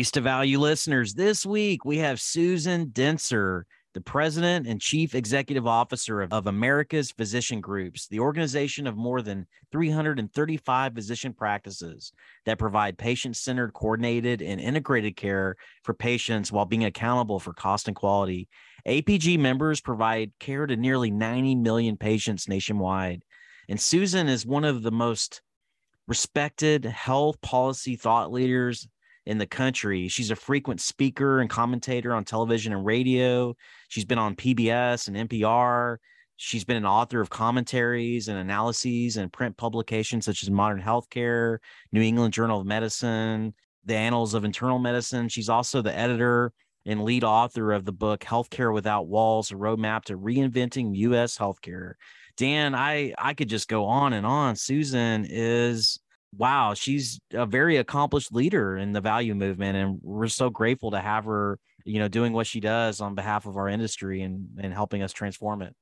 Race to Value listeners, this week we have Susan Dentzer, the president and chief executive officer of, of, America's Physician Groups, the organization of more than 335 physician practices that provide patient centered, coordinated, and integrated care for patients while being accountable for cost and quality. APG members provide care to nearly 90 million patients nationwide. And Susan is one of the most respected health policy thought leaders in the country. She's a frequent speaker and commentator on television and radio. She's been on PBS and NPR. She's been an author of commentaries and analyses and print publications such as Modern Healthcare, New England Journal of Medicine, the Annals of Internal Medicine. She's also the editor and lead author of the book Healthcare Without Walls: A Roadmap to Reinventing U.S. Healthcare. Dan, I I could just go on and on. Susan is wow, she's a very accomplished leader in the value movement. And we're so grateful to have her, you know, doing what she does on behalf of our industry and, and helping us transform it.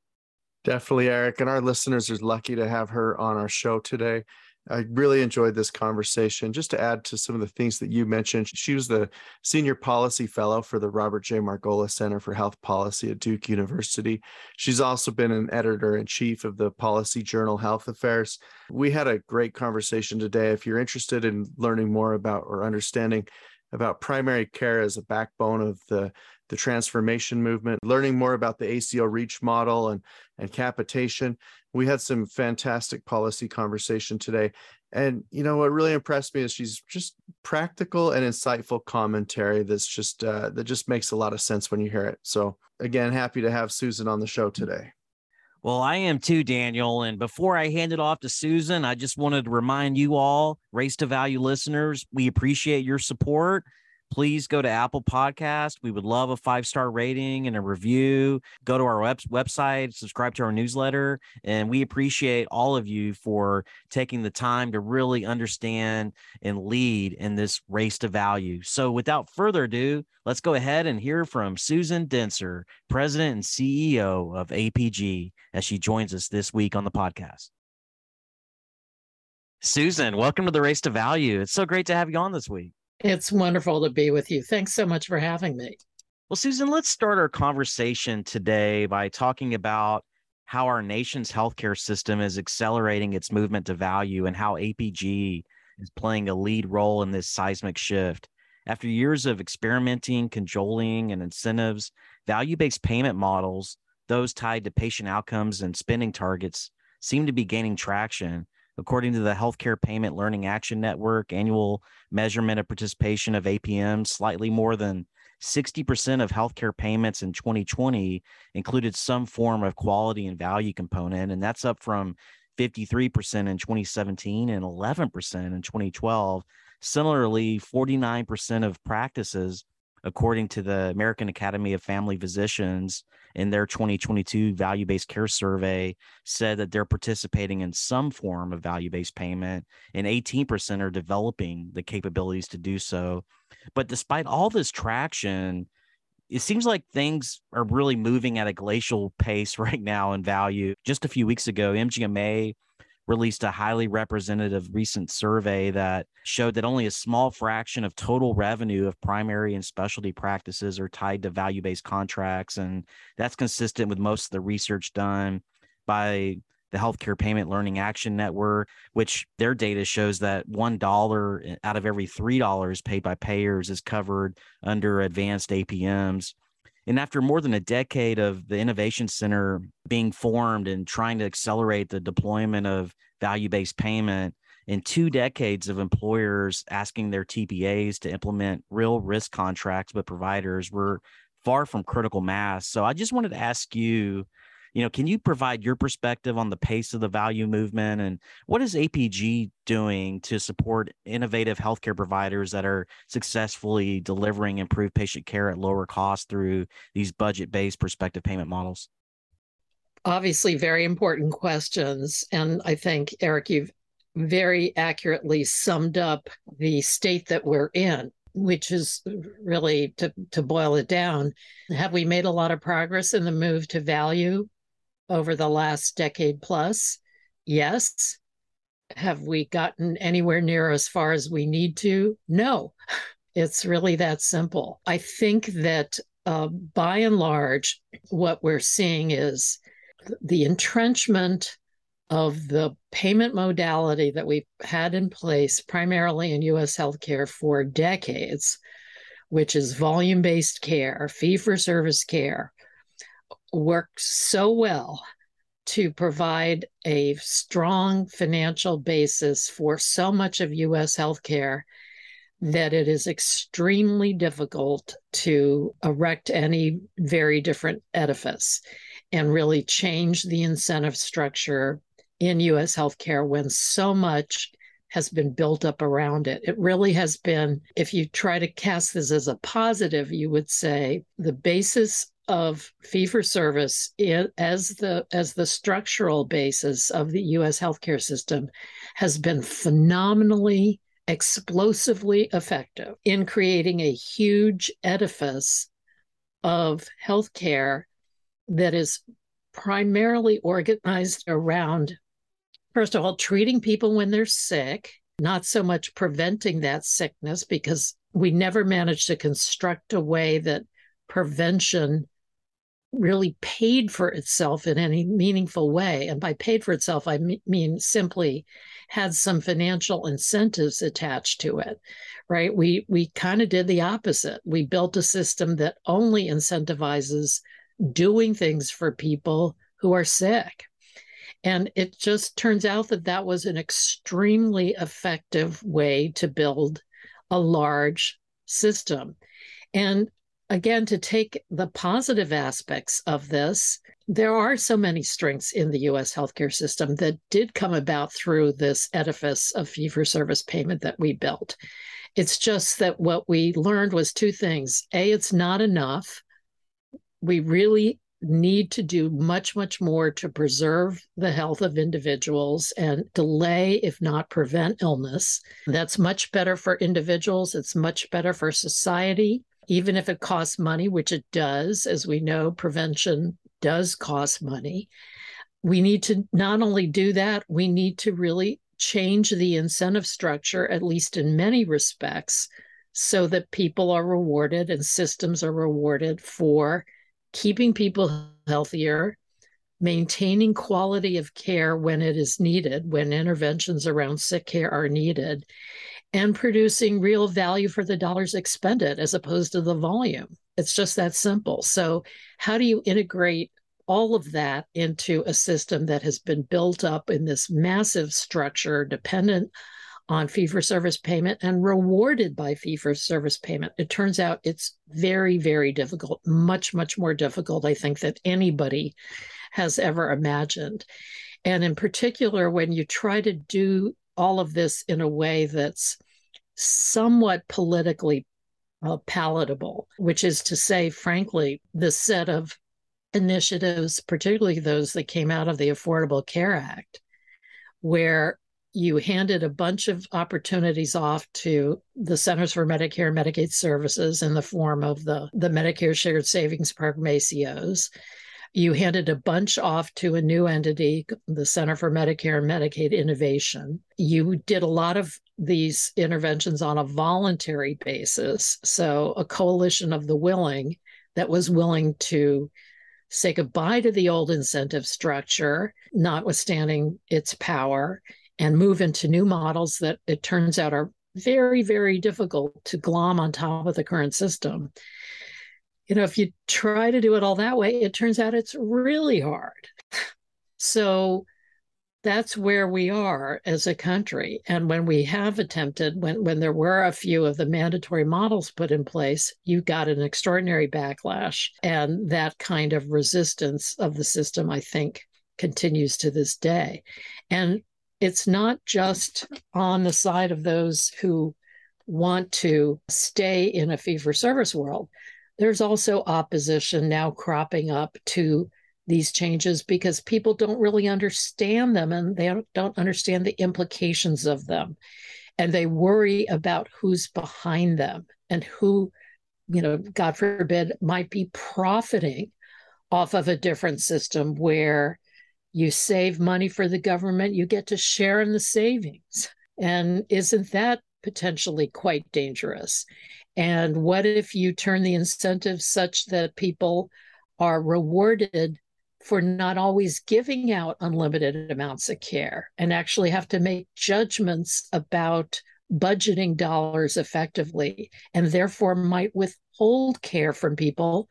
Definitely, Eric. And our listeners are lucky to have her on our show today. I really enjoyed this conversation. Just to add to some of the things that you mentioned, she was the senior policy fellow for the Robert J. Margolis Center for Health Policy at Duke University. She's also been an editor in chief of the policy journal Health Affairs. We had a great conversation today. If you're interested in learning more about or understanding about primary care as a backbone of the the transformation movement, learning more about the ACO REACH model and, and capitation. We had some fantastic policy conversation today. And you know what really impressed me is she's just practical and insightful commentary that's just uh, that just makes a lot of sense when you hear it. So again, happy to have Susan on the show today. Well, I am too, Daniel. And before I hand it off to Susan, I just wanted to remind you all, Race to Value listeners, we appreciate your support please go to Apple Podcast. We would love a five star rating and a review. Go to our web- website, subscribe to our newsletter, and we appreciate all of you for taking the time to really understand and lead in this race to value. So, without further ado, let's go ahead and hear from Susan Dentzer, President and CEO of APG, as she joins us this week on the podcast. Susan, welcome to the Race to Value. It's so great to have you on this week. It's wonderful to be with you. Thanks so much for having me. Well, Susan, let's start our conversation today by talking about how our nation's healthcare system is accelerating its movement to value and how APG is playing a lead role in this seismic shift. After years of experimenting, cajoling, and incentives, value based payment models, those tied to patient outcomes and spending targets, seem to be gaining traction. According to the Healthcare Payment Learning Action Network annual measurement of participation of APM, slightly more than 60% of healthcare payments in 2020 included some form of quality and value component, and that's up from 53% in 2017 and 11% in 2012. Similarly, 49% of practices according to the American Academy of Family Physicians in their 2022 value based care survey, said that they're participating in some form of value based payment, and 18% are developing the capabilities to do so. But despite all this traction, it seems like things are really moving at a glacial pace right now in value. Just a few weeks ago, MGMA released a highly representative recent survey that showed that only a small fraction of total revenue of primary and specialty practices are tied to value based contracts. And that's consistent with most of the research done by the Healthcare Payment Learning Action Network, which their data shows that $1 out of every $3 paid by payers is covered under advanced APMs. And after more than a decade of the Innovation Center being formed and trying to accelerate the deployment of value based payment, and two decades of employers asking their TPAs to implement real risk contracts with providers, we're far from critical mass. So I just wanted to ask you you know, can you provide your perspective on the pace of the value movement and what is APG doing to support innovative healthcare providers that are successfully delivering improved patient care at lower cost through these budget-based prospective payment models? Obviously, very important questions. And I think, Eric, you've very accurately summed up the state that we're in which is really to, to boil it down have we made a lot of progress in the move to value over the last decade plus? Yes. Have we gotten anywhere near as far as we need to? No. It's really that simple. I think that uh, by and large, what we're seeing is the entrenchment of the payment modality that we've had in place primarily in US healthcare for decades, which is volume based care, fee for service care, works so well to provide a strong financial basis for so much of US healthcare that it is extremely difficult to erect any very different edifice and really change the incentive structure in US healthcare when so much has been built up around it. It really has been, if you try to cast this as a positive, you would say the basis of fee for service as the as the structural basis of the US healthcare system has been phenomenally explosively effective in creating a huge edifice of healthcare that is primarily organized around first of all treating people when they're sick not so much preventing that sickness because we never managed to construct a way that prevention really paid for itself in any meaningful way. And by paid for itself, I mean simply had some financial incentives attached to it, right? We we kind of did the opposite. We built a system that only incentivizes doing things for people who are sick. And it just turns out that that was an extremely effective way to build a large system. And again, to take the positive aspects of this, there are so many strengths in the US healthcare system that did come about through this edifice of fee for service payment that we built. It's just that what we learned was two things. A, it's not enough. We really need to do much, much more to preserve the health of individuals and delay, if not prevent, illness. That's much better for individuals. It's much better for society even if it costs money, which it does, as we know, prevention does cost money. We need to not only do that, we need to really change the incentive structure, at least in many respects, so that people are rewarded and systems are rewarded for keeping people healthier, maintaining quality of care when it is needed, when interventions around sick care are needed, and producing real value for the dollars expended as opposed to the volume. It's just that simple. So, how do you integrate all of that into a system that has been built up in this massive structure dependent on fee for service payment and rewarded by fee for service payment? It turns out it's very, very difficult, much, much more difficult, I think, than anybody has ever imagined. And in particular, when you try to do all of this in a way that's somewhat politically uh, palatable, which is to say, frankly, the set of initiatives, particularly those that came out of the Affordable Care Act, where you handed a bunch of opportunities off to the Centers for Medicare and Medicaid Services in the form of the, the Medicare Shared Savings Program ACOs, You handed a bunch off to a new entity, the Center for Medicare and Medicaid Innovation. You did a lot of these interventions on a voluntary basis. So, a coalition of the willing that was willing to say goodbye to the old incentive structure, notwithstanding its power, and move into new models that it turns out are very, very difficult to glom on top of the current system. You know, if you try to do it all that way, it turns out it's really hard. So that's where we are as a country. And when we have attempted, when, when there were a few of the mandatory models put in place, you got an extraordinary backlash. And that kind of resistance of the system, I think, continues to this day. And it's not just on the side of those who want to stay in a fee for service world. There's also opposition now cropping up to these changes because people don't really understand them and they don't understand the implications of them. And they worry about who's behind them and who, you know, God forbid, might be profiting off of a different system where you save money for the government, you get to share in the savings. And isn't that potentially quite dangerous? And what if you turn the incentives such that people are rewarded for not always giving out unlimited amounts of care and actually have to make judgments about budgeting dollars effectively and therefore might withhold care from people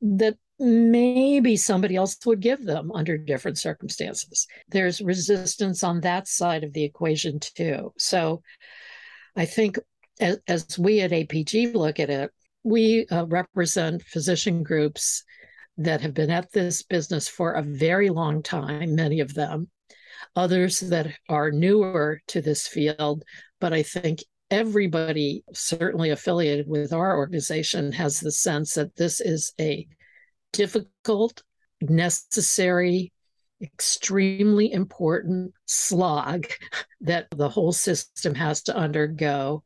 that maybe somebody else would give them under different circumstances. There's resistance on that side of the equation too. So I think as, as we at APG look at it, we uh, represent physician groups that have been at this business for a very long time, many of them, others that are newer to this field. But I think everybody, certainly affiliated with our organization, has the sense that this is a difficult, necessary, extremely important slog that the whole system has to undergo.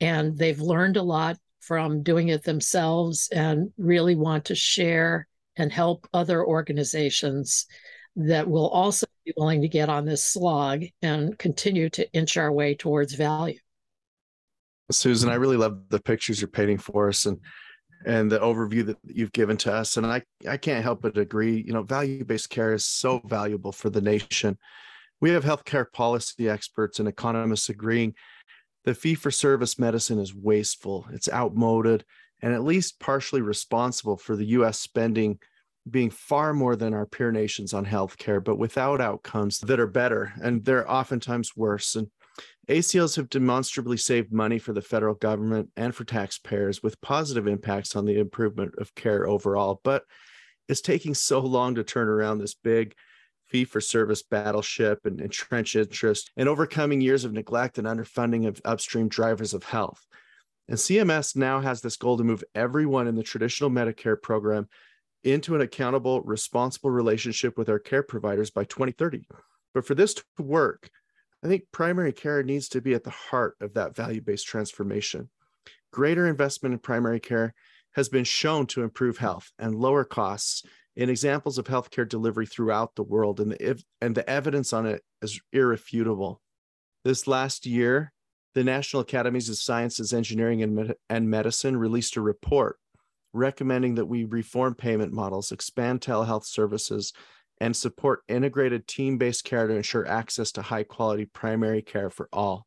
And they've learned a lot from doing it themselves and really want to share and help other organizations that will also be willing to get on this slog and continue to inch our way towards value. Susan, I really love the pictures you're painting for us. And and the overview that you've given to us. And I, I can't help but agree, you know, value-based care is so valuable for the nation. We have healthcare policy experts and economists agreeing that fee-for-service medicine is wasteful, it's outmoded, and at least partially responsible for the US spending being far more than our peer nations on healthcare, but without outcomes that are better. And they're oftentimes worse. And ACOs have demonstrably saved money for the federal government and for taxpayers with positive impacts on the improvement of care overall. But it's taking so long to turn around this big fee for service battleship and entrenched interest and overcoming years of neglect and underfunding of upstream drivers of health. And CMS now has this goal to move everyone in the traditional Medicare program into an accountable, responsible relationship with our care providers by 2030. But for this to work, I think primary care needs to be at the heart of that value based transformation. Greater investment in primary care has been shown to improve health and lower costs in examples of healthcare delivery throughout the world, and the, and the evidence on it is irrefutable. This last year, the National Academies of Sciences, Engineering, and, Med- and Medicine released a report recommending that we reform payment models, expand telehealth services, and support integrated team based care to ensure access to high quality primary care for all.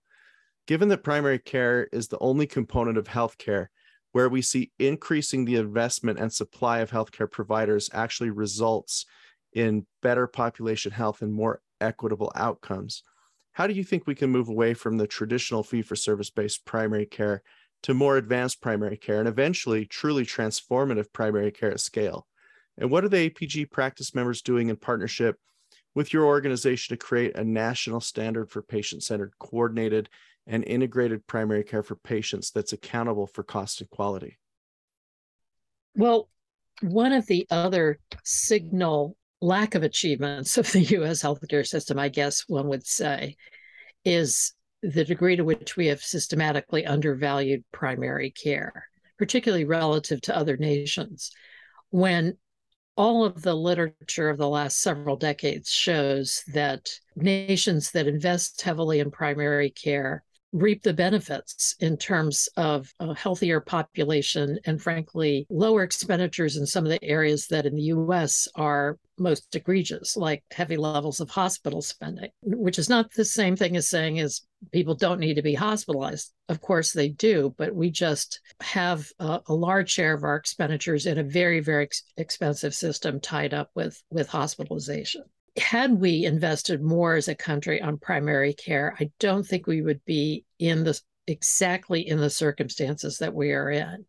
Given that primary care is the only component of healthcare where we see increasing the investment and supply of healthcare providers actually results in better population health and more equitable outcomes. How do you think we can move away from the traditional fee for service based primary care to more advanced primary care and eventually truly transformative primary care at scale? And what are the APG practice members doing in partnership with your organization to create a national standard for patient centered, coordinated, and integrated primary care for patients that's accountable for cost and quality? Well, one of the other signal lack of achievements of the US healthcare system, I guess one would say, is the degree to which we have systematically undervalued primary care, particularly relative to other nations. When all of the literature of the last several decades shows that nations that invest heavily in primary care reap the benefits in terms of a healthier population and, frankly, lower expenditures in some of the areas that in the US are most egregious, like heavy levels of hospital spending, which is not the same thing as saying is people don't need to be hospitalized. Of course they do, but we just have a, a large share of our expenditures in a very, very ex- expensive system tied up with, with hospitalization had we invested more as a country on primary care, I don't think we would be in the exactly in the circumstances that we are in.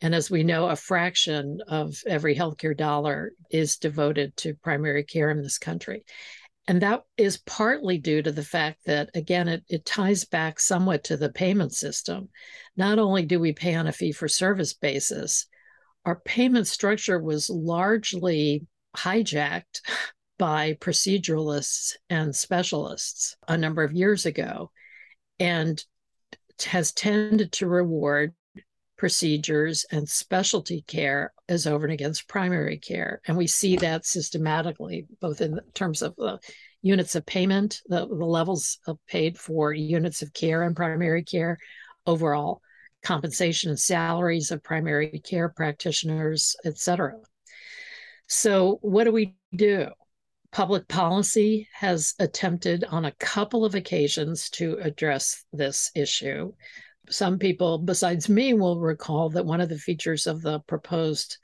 And as we know, a fraction of every healthcare dollar is devoted to primary care in this country. And that is partly due to the fact that, again, it, it ties back somewhat to the payment system. Not only do we pay on a fee for service basis, our payment structure was largely hijacked by proceduralists and specialists a number of years ago and has tended to reward procedures and specialty care as over and against primary care. And we see that systematically, both in terms of the units of payment, the, the levels of paid for units of care and primary care, overall compensation and salaries of primary care practitioners, et cetera. So, what do we do? Public policy has attempted on a couple of occasions to address this issue. Some people, besides me, will recall that one of the features of the proposed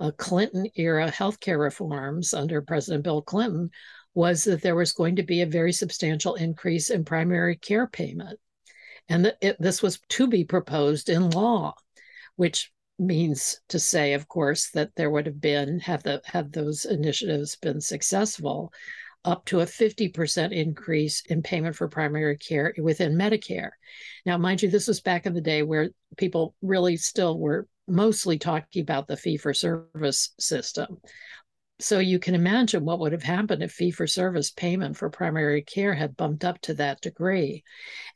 uh, Clinton era healthcare reforms under President Bill Clinton was that there was going to be a very substantial increase in primary care payment. And that it, this was to be proposed in law, which means to say, of course, that there would have been, have the have those initiatives been successful, up to a 50% increase in payment for primary care within Medicare. Now, mind you, this was back in the day where people really still were mostly talking about the fee for service system. So you can imagine what would have happened if fee for service payment for primary care had bumped up to that degree.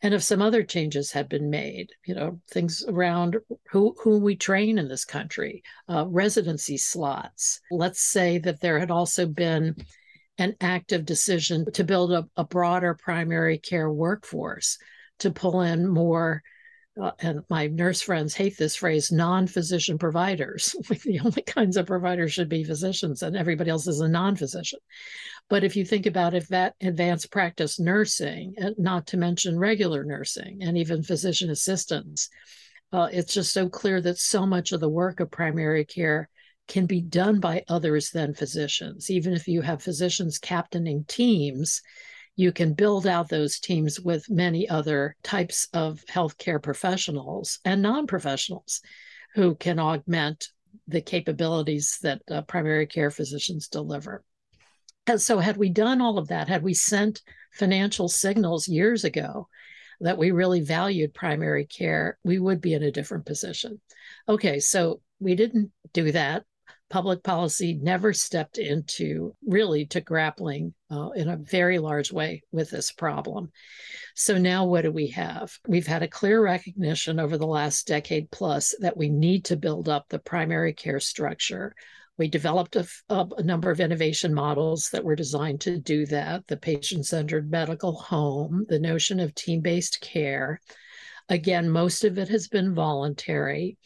And if some other changes had been made, you know, things around who, who we train in this country, uh, residency slots. Let's say that there had also been an active decision to build a, a broader primary care workforce, to pull in more uh, and my nurse friends hate this phrase non-physician providers. The only kinds of providers should be physicians and everybody else is a non-physician. But if you think about if that advanced practice nursing not to mention regular nursing and even physician assistants uh, it's just so clear that so much of the work of primary care can be done by others than physicians. Even if you have physicians captaining teams you can build out those teams with many other types of healthcare professionals and non professionals who can augment the capabilities that uh, primary care physicians deliver. And so, had we done all of that, had we sent financial signals years ago that we really valued primary care, we would be in a different position. Okay, so we didn't do that public policy never stepped into really to grappling uh, in a very large way with this problem. So now what do we have? We've had a clear recognition over the last decade plus that we need to build up the primary care structure. We developed a, a number of innovation models that were designed to do that the patient centered medical home, the notion of team based care. Again, most of it has been voluntary.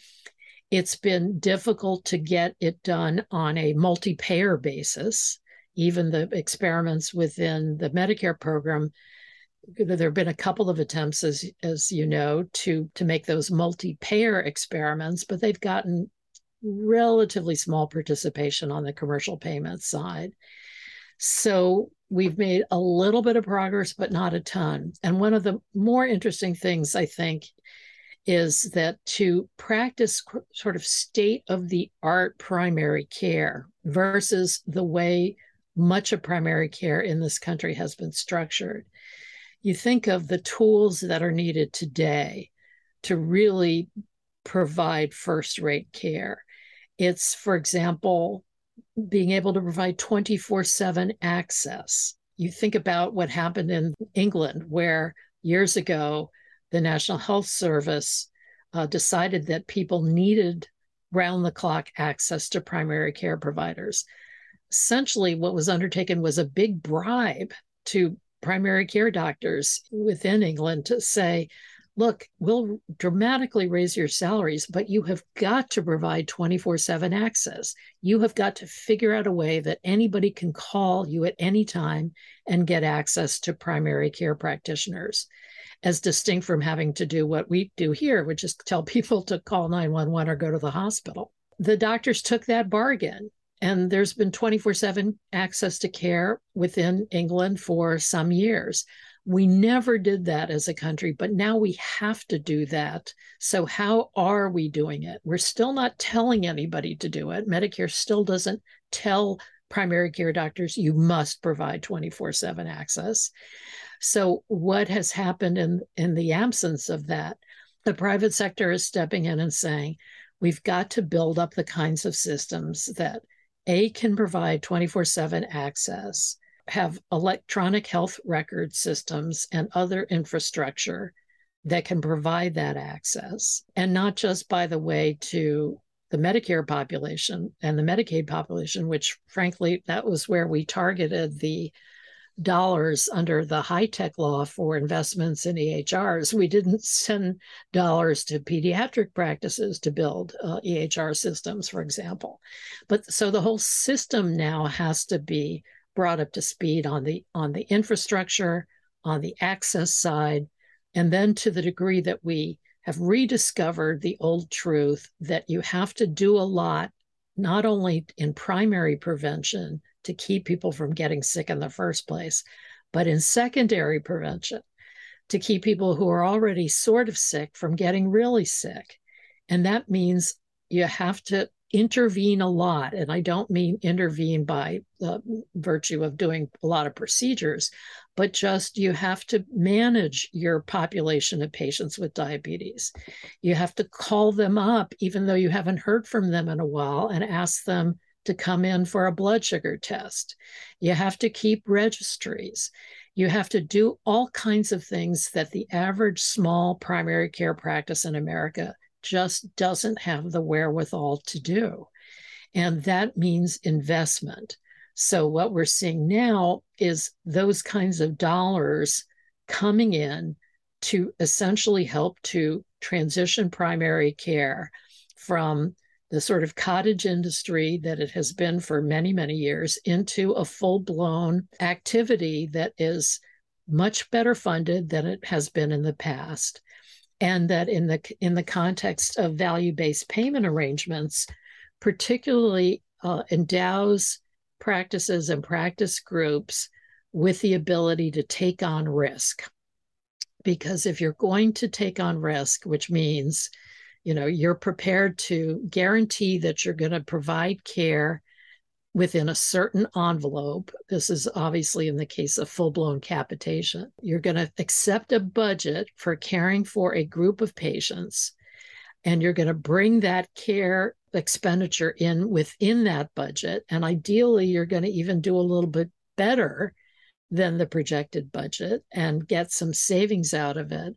It's been difficult to get it done on a multi payer basis. Even the experiments within the Medicare program, there have been a couple of attempts, as, as you know, to, to make those multi payer experiments, but they've gotten relatively small participation on the commercial payment side. So we've made a little bit of progress, but not a ton. And one of the more interesting things I think is that to practice sort of state of the art primary care versus the way much of primary care in this country has been structured. You think of the tools that are needed today to really provide first rate care. It's, for example, being able to provide 24 7 access. You think about what happened in England, where years ago, the National Health Service uh, decided that people needed round the clock access to primary care providers. Essentially, what was undertaken was a big bribe to primary care doctors within England to say, look, we'll dramatically raise your salaries, but you have got to provide 24 7 access. You have got to figure out a way that anybody can call you at any time and get access to primary care practitioners, as distinct from having to do what we do here, which is tell people to call 911 or go to the hospital. The doctors took that bargain. And there's been 24 7 access to care within England for some years. We never did that as a country, but now we have to do that. So, how are we doing it? We're still not telling anybody to do it. Medicare still doesn't tell primary care doctors you must provide 24 7 access. So, what has happened in, in the absence of that? The private sector is stepping in and saying, we've got to build up the kinds of systems that A can provide 24 7 access have electronic health record systems and other infrastructure that can provide that access. And not just, by the way, to the Medicare population and the Medicaid population, which frankly, that was where we targeted the dollars under the HITECH law for investments in EHRs. We didn't send dollars to pediatric practices to build uh, EHR systems, for example. But so the whole system now has to be brought up to speed on the on the infrastructure, on the access side, and then to the degree that we have rediscovered the old truth that you have to do a lot, not only in primary prevention to keep people from getting sick in the first place, but in secondary prevention to keep people who are already sort of sick from getting really sick. And that means you have to intervene a lot. And I don't mean intervene by the virtue of doing a lot of procedures, but just you have to manage your population of patients with diabetes. You have to call them up, even though you haven't heard from them in a while, and ask them to come in for a blood sugar test. You have to keep registries. You have to do all kinds of things that the average small primary care practice in America just doesn't have the wherewithal to do. And that means investment. So, what we're seeing now is those kinds of dollars coming in to essentially help to transition primary care from the sort of cottage industry that it has been for many, many years into a full blown activity that is much better funded than it has been in the past. And that in the in the context of value-based payment arrangements particularly uh, endows practices and practice groups with the ability to take on risk. Because if you're going to take on risk which means you know you're prepared to guarantee that you're going to provide care within a certain envelope. This is obviously in the case of full blown capitation. You're going to accept a budget for caring for a group of patients, and you're going to bring that care expenditure in within that budget. And ideally, you're going to even do a little bit better than the projected budget and get some savings out of it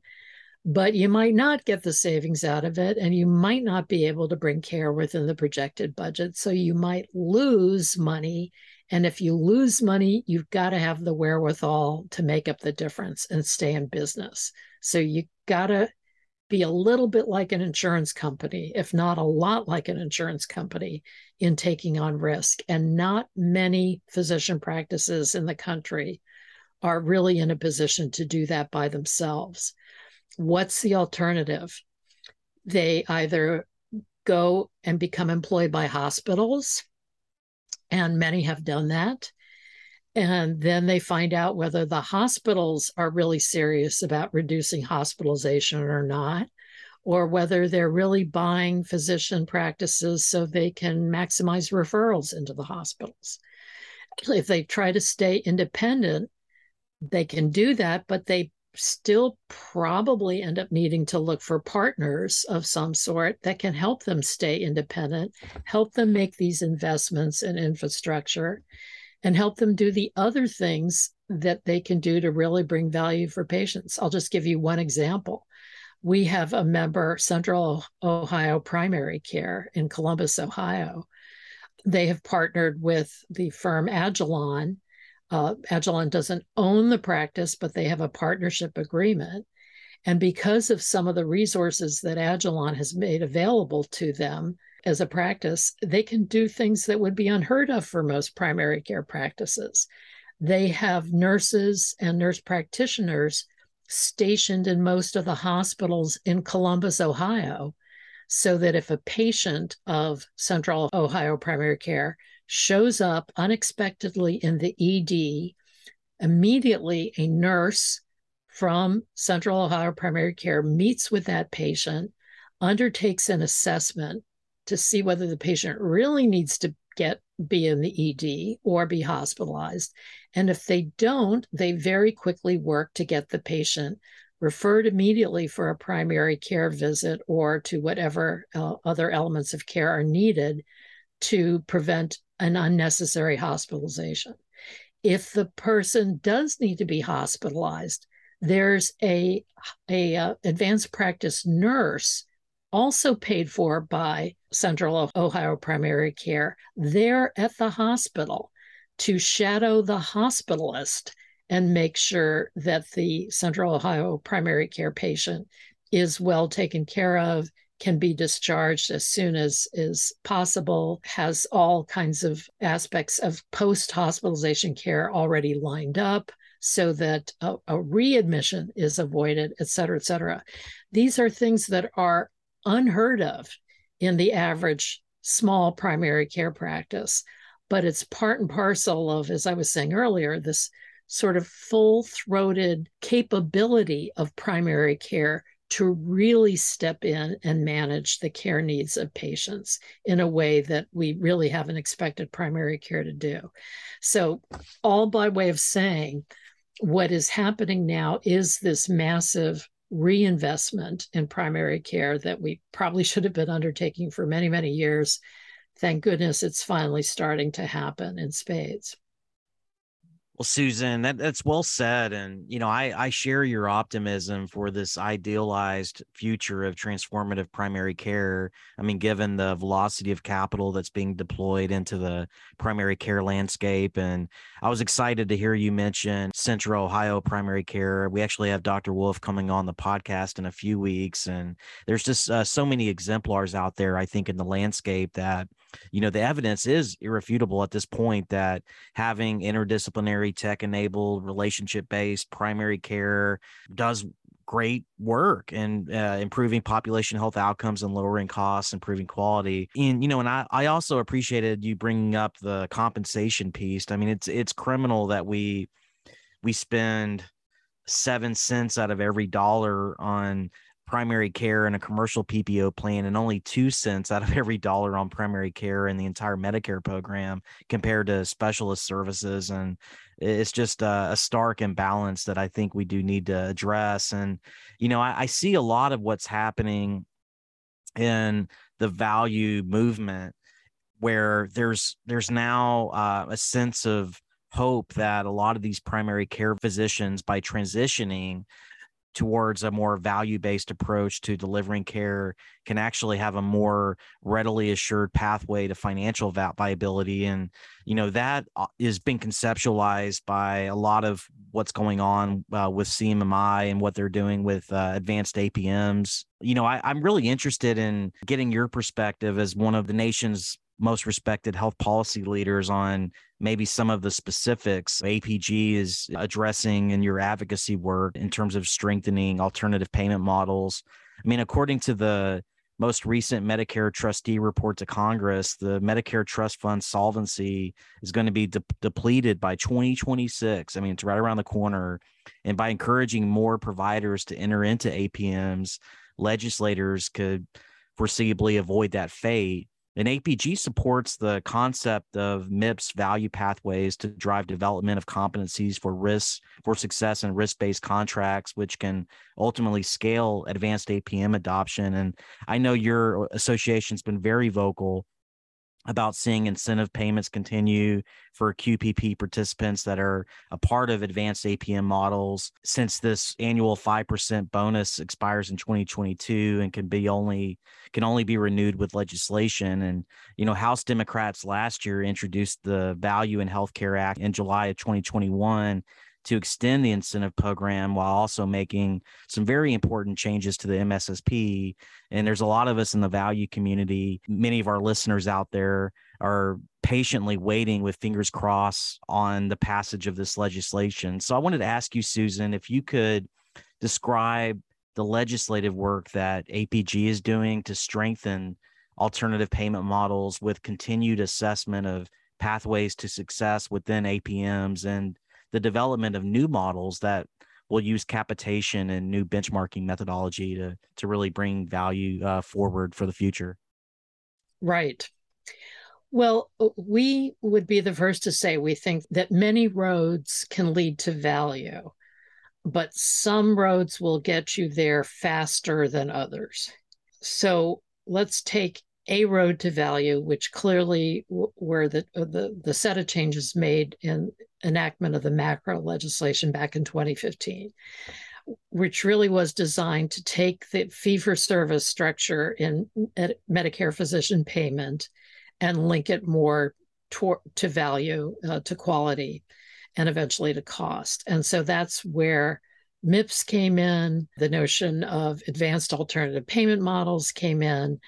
but you might not get the savings out of it and you might not be able to bring care within the projected budget. So you might lose money and if you lose money you've got to have the wherewithal to make up the difference and stay in business. So you got to be a little bit like an insurance company if not a lot like an insurance company in taking on risk. And not many physician practices in the country are really in a position to do that by themselves what's the alternative? They either go and become employed by hospitals, and many have done that. And then they find out whether the hospitals are really serious about reducing hospitalization or not, or whether they're really buying physician practices so they can maximize referrals into the hospitals. If they try to stay independent, they can do that, but they still probably end up needing to look for partners of some sort that can help them stay independent, help them make these investments in infrastructure, and help them do the other things that they can do to really bring value for patients. I'll just give you one example. we have a member, Central Ohio Primary Care in Columbus, Ohio. They have partnered with the firm Agilon. Uh, Agilon doesn't own the practice, but they have a partnership agreement. And because of some of the resources that Agilon has made available to them as a practice, they can do things that would be unheard of for most primary care practices. They have nurses and nurse practitioners stationed in most of the hospitals in Columbus, Ohio, so that if a patient of Central Ohio Primary Care shows up unexpectedly in the ED, immediately a nurse from Central Ohio Primary Care meets with that patient, undertakes an assessment to see whether the patient really needs to get be in the ED or be hospitalized. And if they don't, they very quickly work to get the patient referred immediately for a primary care visit or to whatever uh, other elements of care are needed to prevent an unnecessary hospitalization. If the person does need to be hospitalized, there's a, a uh, advanced practice nurse also paid for by Central Ohio Primary Care there at the hospital to shadow the hospitalist and make sure that the Central Ohio Primary Care patient is well taken care of, can be discharged as soon as is possible, has all kinds of aspects of post hospitalization care already lined up so that a, a readmission is avoided, et cetera, et cetera. These are things that are unheard of in the average small primary care practice. But it's part and parcel of, as I was saying earlier, this sort of full throated capability of primary care to really step in and manage the care needs of patients in a way that we really haven't expected primary care to do. So, all by way of saying, what is happening now is this massive reinvestment in primary care that we probably should have been undertaking for many, many years. Thank goodness it's finally starting to happen in spades. Well, Susan, that, that's well said. And, you know, I, I share your optimism for this idealized future of transformative primary care. I mean, given the velocity of capital that's being deployed into the primary care landscape. And I was excited to hear you mention Central Ohio primary care. We actually have Dr. Wolf coming on the podcast in a few weeks. And there's just uh, so many exemplars out there, I think, in the landscape that you know the evidence is irrefutable at this point that having interdisciplinary tech enabled relationship based primary care does great work in uh, improving population health outcomes and lowering costs improving quality. And you know and I, I also appreciated you bringing up the compensation piece. I mean it's it's criminal that we we spend seven cents out of every dollar on primary care and a commercial PPO plan and only two cents out of every dollar on primary care in the entire Medicare program compared to specialist services. And it's just a, a stark imbalance that I think we do need to address. And, you know, I, I see a lot of what's happening in the value movement where there's there's now uh, a sense of hope that a lot of these primary care physicians by transitioning towards a more value based approach to delivering care can actually have a more readily assured pathway to financial viability and you know that uh, is being conceptualized by a lot of what's going on uh, with CMMI and what they're doing with uh, advanced APMs you know I, I'm really interested in getting your perspective as one of the nation's most respected health policy leaders on maybe some of the specifics APG is addressing in your advocacy work in terms of strengthening alternative payment models. I mean, according to the most recent Medicare trustee report to Congress, the Medicare trust fund solvency is going to be de- depleted by 2026. I mean, it's right around the corner. And by encouraging more providers to enter into APMs, legislators could foreseeably avoid that fate. And APG supports the concept of MIPS value pathways to drive development of competencies for risks for success and risk-based contracts, which can ultimately scale advanced APM adoption. And I know your uh, association's been very vocal about seeing incentive payments continue for QPP participants that are a part of advanced APM models since this annual 5% bonus expires in 2022 and can be only can only be renewed with legislation. And you know House Democrats last year introduced the Value in Healthcare Act in July of 2021 to extend the incentive program while also making some very important changes to the MSSP. And there's a lot of us in the value community, many of our listeners out there are patiently waiting with fingers crossed on the passage of this legislation. So I wanted to ask you, Susan, if you could describe the legislative work that APG is doing to strengthen alternative payment models with continued assessment of pathways to success within APMs and the development of new models that will use capitation and new benchmarking methodology to to really bring value uh, forward for the future. Right. Well, we would be the first to say we think that many roads can lead to value, but some roads will get you there faster than others. So let's take a road to value, which clearly were the, the the set of changes made in enactment of the MACRA legislation back in 2015, which really was designed to take the fee for service structure in Medicare physician payment and link it more to, to value, uh, to quality, and eventually to cost. And so that's where MIPS came in, the notion of advanced alternative payment models came in.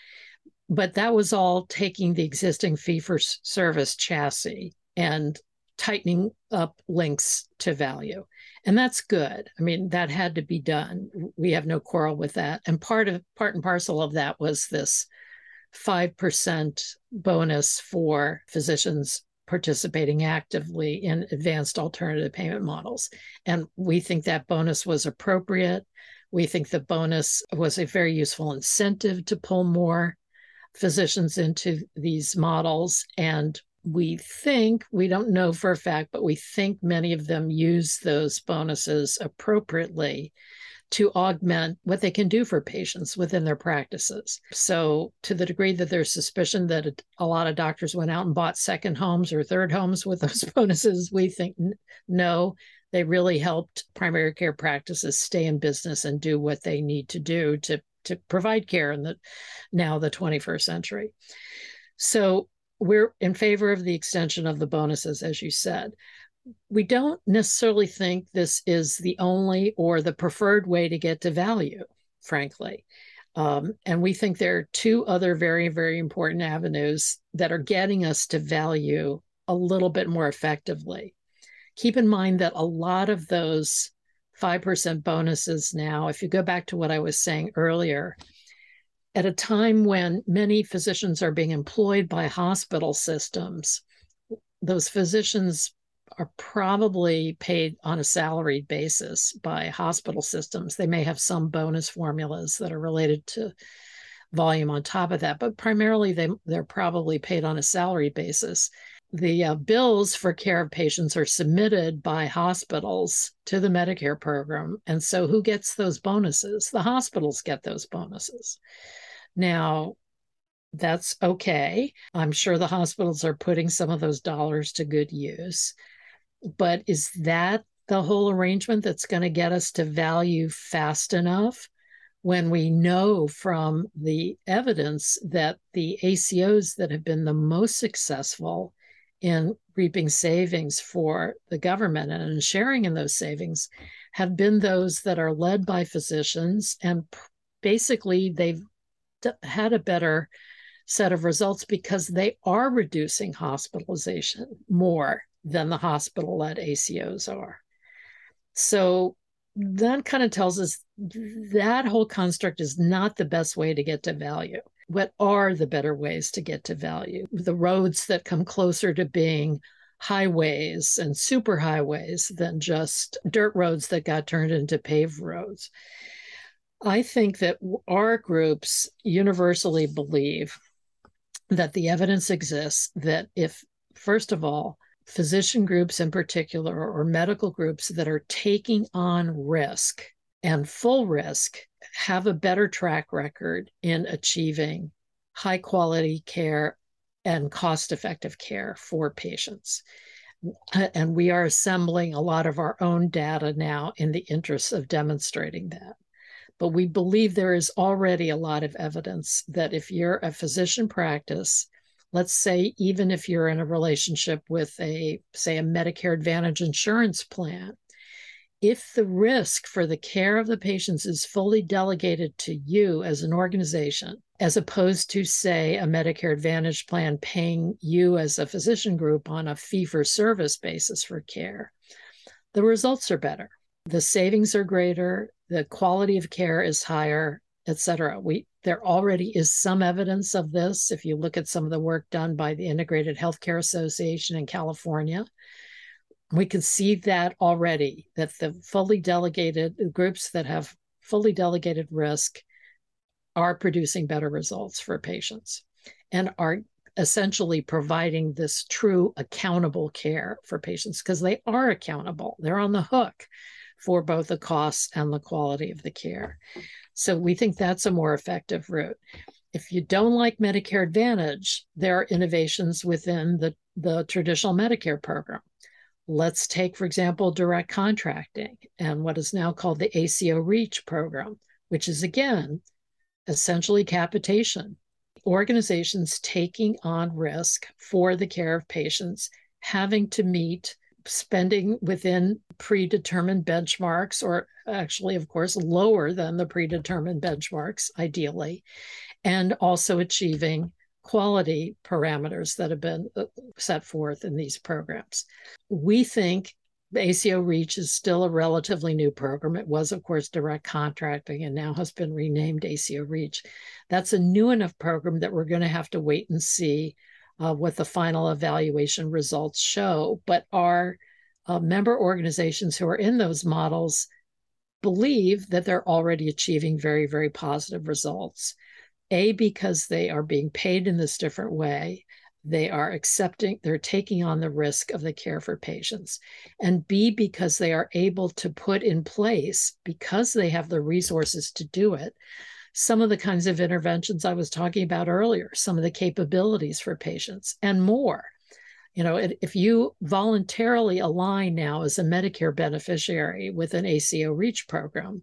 But that was all taking the existing fee for service chassis and tightening up links to value. And that's good. I mean, that had to be done. We have no quarrel with that. And part of part and parcel of that was this 5% bonus for physicians participating actively in advanced alternative payment models. And we think that bonus was appropriate. We think the bonus was a very useful incentive to pull more physicians into these models. And we think, we don't know for a fact, but we think many of them use those bonuses appropriately to augment what they can do for patients within their practices. So, to the degree that there's suspicion that a lot of doctors went out and bought second homes or third homes with those bonuses, we think no, they really helped primary care practices stay in business and do what they need to do to, to provide care in the now the 21st century. So, we're in favor of the extension of the bonuses, as you said. We don't necessarily think this is the only or the preferred way to get to value, frankly. Um, and we think there are two other very, very important avenues that are getting us to value a little bit more effectively. Keep in mind that a lot of those 5% bonuses now, if you go back to what I was saying earlier, at a time when many physicians are being employed by hospital systems, those physicians are probably paid on a salaried basis by hospital systems. They may have some bonus formulas that are related to volume on top of that, but primarily they, they're probably paid on a salary basis. The uh, bills for care of patients are submitted by hospitals to the Medicare program. And so, who gets those bonuses? The hospitals get those bonuses. Now, that's okay. I'm sure the hospitals are putting some of those dollars to good use. But is that the whole arrangement that's going to get us to value fast enough when we know from the evidence that the ACOs that have been the most successful in reaping savings for the government and sharing in those savings have been those that are led by physicians and basically they've had a better set of results because they are reducing hospitalization more than the hospital led ACOs are. So that kind of tells us that whole construct is not the best way to get to value. What are the better ways to get to value? The roads that come closer to being highways and super highways than just dirt roads that got turned into paved roads. I think that our groups universally believe that the evidence exists that if, first of all, physician groups in particular, or medical groups that are taking on risk and full risk, have a better track record in achieving high quality care and cost effective care for patients. And we are assembling a lot of our own data now in the interest of demonstrating that. But we believe there is already a lot of evidence that if you're a physician practice, let's say even if you're in a relationship with a say a Medicare Advantage insurance plan, if the risk for the care of the patients is fully delegated to you as an organization, as opposed to, say, a Medicare Advantage plan paying you as a physician group on a fee for service basis for care, the results are better. The savings are greater, the quality of care is higher, et cetera. We, there already is some evidence of this. If you look at some of the work done by the Integrated Healthcare Association in California, we can see that already that the fully delegated groups that have fully delegated risk are producing better results for patients and are essentially providing this true accountable care for patients because they are accountable. They're on the hook for both the costs and the quality of the care. So we think that's a more effective route. If you don't like medicare advantage there are innovations within the, the traditional medicare program Let's take, for example, direct contracting and what is now called the ACO REACH program, which is again essentially capitation. Organizations taking on risk for the care of patients, having to meet spending within predetermined benchmarks, or actually, of course, lower than the predetermined benchmarks, ideally, and also achieving quality parameters that have been uh, set forth in these programs. We think the ACO REACH is still a relatively new program. It was, of course, direct contracting and now has been renamed ACO REACH. That's a new enough program that we're going to have to wait and see uh, what the final evaluation results show. But our uh, member organizations who are in those models believe that they're already achieving very, very positive results. A, because they are being paid in this different way. They are accepting, they're taking on the risk of the care for patients. And B, because they are able to put in place, because they have the resources to do it, some of the kinds of interventions I was talking about earlier, some of the capabilities for patients, and more. You know, if you voluntarily align now as a Medicare beneficiary with an ACO REACH program,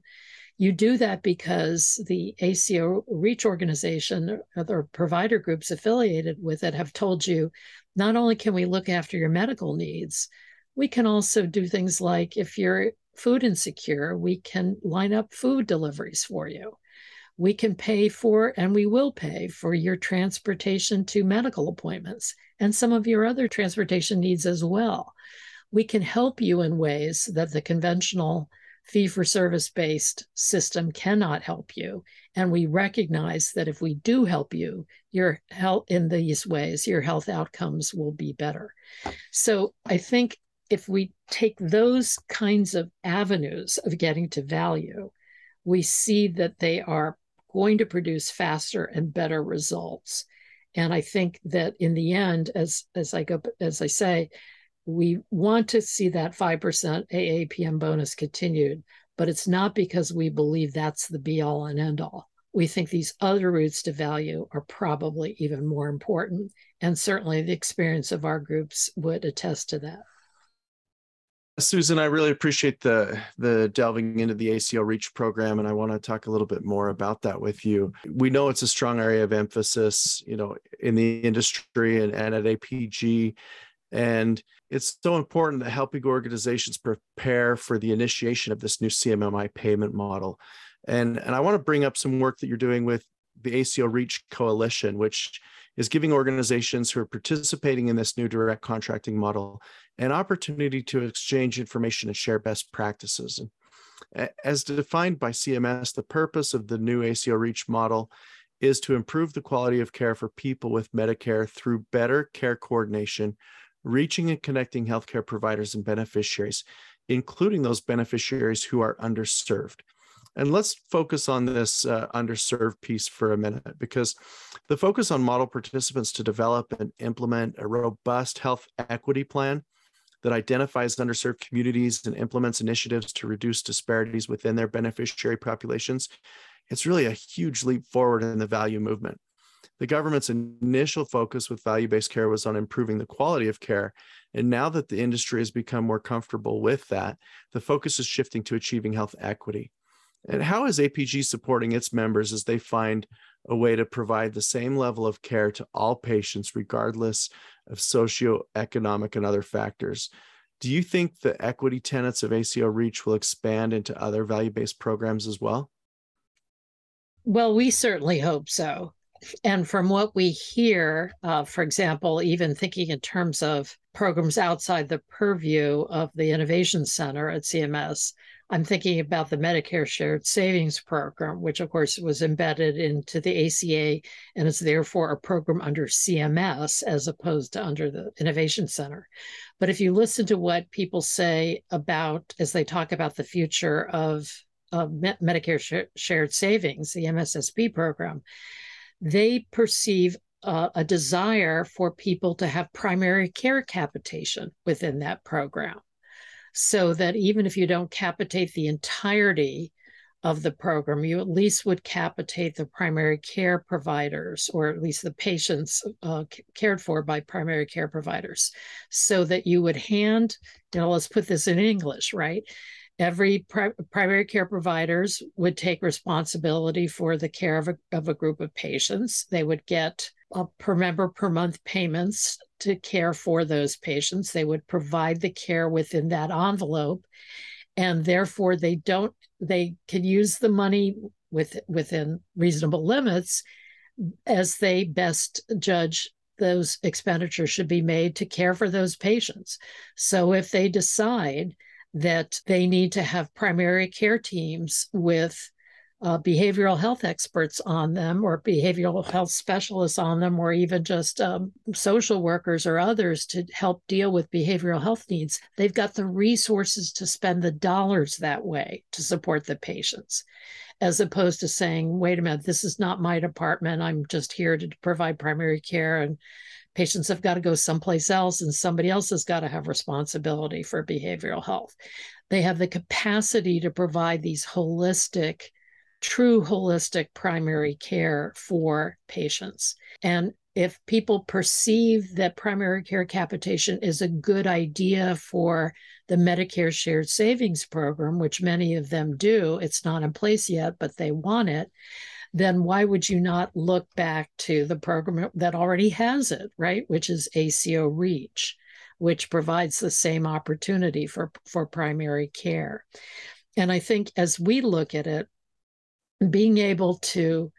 you do that because the ACO REACH organization or the provider groups affiliated with it have told you not only can we look after your medical needs, we can also do things like if you're food insecure, we can line up food deliveries for you. We can pay for, and we will pay for your transportation to medical appointments and some of your other transportation needs as well. We can help you in ways that the conventional fee for service based system cannot help you. And we recognize that if we do help you, your health in these ways, your health outcomes will be better. So I think if we take those kinds of avenues of getting to value, we see that they are going to produce faster and better results. And I think that in the end, as as I go as I say, we want to see that 5% AAPM bonus continued, but it's not because we believe that's the be all and end all. We think these other routes to value are probably even more important. And certainly the experience of our groups would attest to that. Susan, I really appreciate the the delving into the ACO Reach program, and I want to talk a little bit more about that with you. We know it's a strong area of emphasis, you know, in the industry and, and at APG. And it's so important that helping organizations prepare for the initiation of this new CMMI payment model. And, and I want to bring up some work that you're doing with the ACO Reach Coalition, which is giving organizations who are participating in this new direct contracting model an opportunity to exchange information and share best practices. As defined by CMS, the purpose of the new ACO Reach model is to improve the quality of care for people with Medicare through better care coordination reaching and connecting healthcare providers and beneficiaries, including those beneficiaries who are underserved. And let's focus on this uh, underserved piece for a minute because the focus on model participants to develop and implement a robust health equity plan that identifies underserved communities and implements initiatives to reduce disparities within their beneficiary populations. It's really a huge leap forward in the value movement. The government's initial focus with value based care was on improving the quality of care. And now that the industry has become more comfortable with that, the focus is shifting to achieving health equity. And how is APG supporting its members as they find a way to provide the same level of care to all patients, regardless of socioeconomic and other factors? Do you think the equity tenets of ACO REACH will expand into other value based programs as well? Well, we certainly hope so. And from what we hear, uh, for example, even thinking in terms of programs outside the purview of the Innovation Center at CMS, I'm thinking about the Medicare Shared Savings Program, which of course was embedded into the ACA and is therefore a program under CMS as opposed to under the Innovation Center. But if you listen to what people say about as they talk about the future of, Medicare sh- Shared Savings, the MSSP program, they perceive uh, a desire for people to have primary care capitation within that program so that even if you don't capitate the entirety of the program, you at least would capitate the primary care providers, or at least the patients uh, cared for by primary care providers, so that you would hand, you know, let's put this in English, right? Every pri- primary care providers would take responsibility for the care of a, of a group of patients. They would get uh, per member per month payments to care for those patients. They would provide the care within that envelope, and therefore they don't they can use the money with within reasonable limits as they best judge those expenditures should be made to care for those patients. So if they decide that they need to have primary care teams with uh, behavioral health experts on them or behavioral health specialists on them or even just um, social workers or others to help deal with behavioral health needs. They've got the resources to spend the dollars that way to support the patients as opposed to saying wait a minute this is not my department. I'm just here to provide primary care and patients have got to go someplace else and somebody else has got to have responsibility for behavioral health they have the capacity to provide these holistic true holistic primary care for patients. And if people perceive that primary care capitation is a good idea for the Medicare Shared Savings Program, which many of them do, it's not in place yet, but they want it, then why would you not look back to the program that already has it, right? Which is ACO REACH, which provides the same opportunity for, for primary care. And I think as we look at it, being able to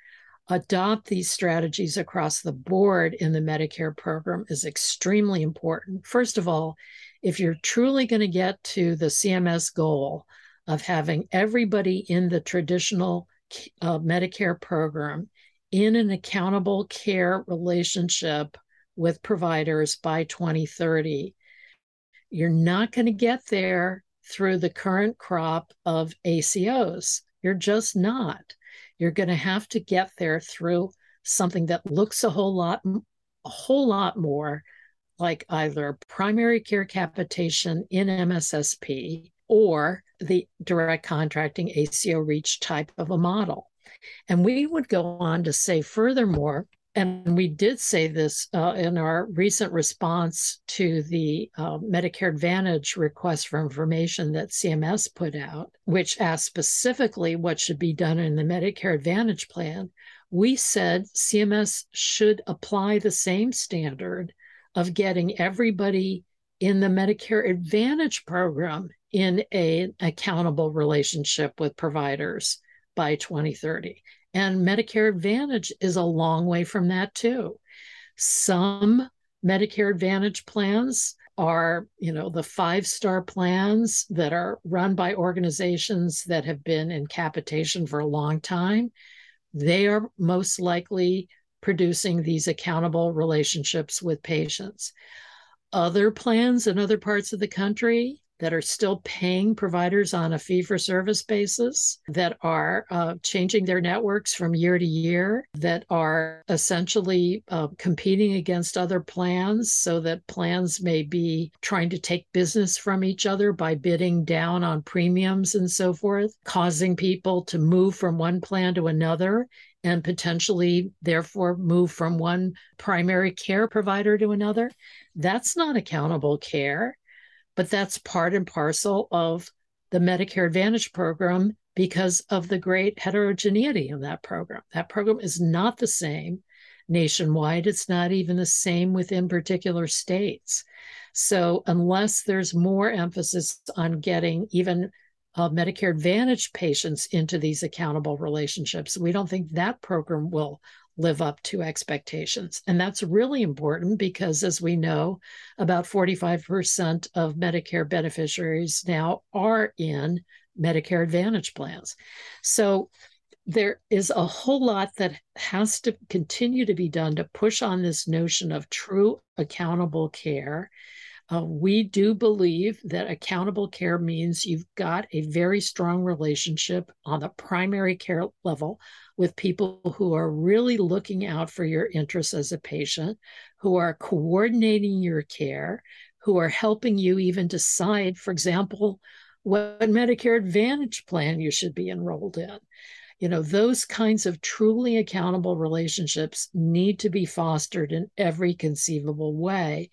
adopt these strategies across the board in the Medicare program is extremely important. First of all, if you're truly going to get to the CMS goal of having everybody in the traditional uh, Medicare program in an accountable care relationship with providers by 2030, you're not going to get there through the current crop of ACOs. You're just not. You're going to have to get there through something that looks a whole lot, a whole lot more like either primary care capitation in MSSP or the direct contracting ACO REACH type of a model. And we would go on to say, furthermore, and we did say this uh, in our recent response to the uh, Medicare Advantage request for information that CMS put out, which asked specifically what should be done in the Medicare Advantage plan. We said CMS should apply the same standard of getting everybody in the Medicare Advantage program in a accountable relationship with providers by 2030. And Medicare Advantage is a long way from that, too. Some Medicare Advantage plans are, you know, the five star plans that are run by organizations that have been in capitation for a long time. They are most likely producing these accountable relationships with patients. Other plans in other parts of the country that are still paying providers on a fee for service basis, that are uh, changing their networks from year to year, that are essentially uh, competing against other plans so that plans may be trying to take business from each other by bidding down on premiums and so forth, causing people to move from one plan to another and potentially, therefore, move from one primary care provider to another. That's not accountable care but that's part and parcel of the Medicare Advantage program because of the great heterogeneity of that program. That program is not the same nationwide, it's not even the same within particular states. So, unless there's more emphasis on getting even uh, Medicare Advantage patients into these accountable relationships, we don't think that program will live up to expectations. And that's really important because, as we know, about 45% of Medicare beneficiaries now are in Medicare Advantage plans. So there is a whole lot that has to continue to be done to push on this notion of true accountable care uh, we do believe that accountable care means you've got a very strong relationship on the primary care level with people who are really looking out for your interests as a patient, who are coordinating your care, who are helping you even decide, for example, what Medicare Advantage plan you should be enrolled in. You know, those kinds of truly accountable relationships need to be fostered in every conceivable way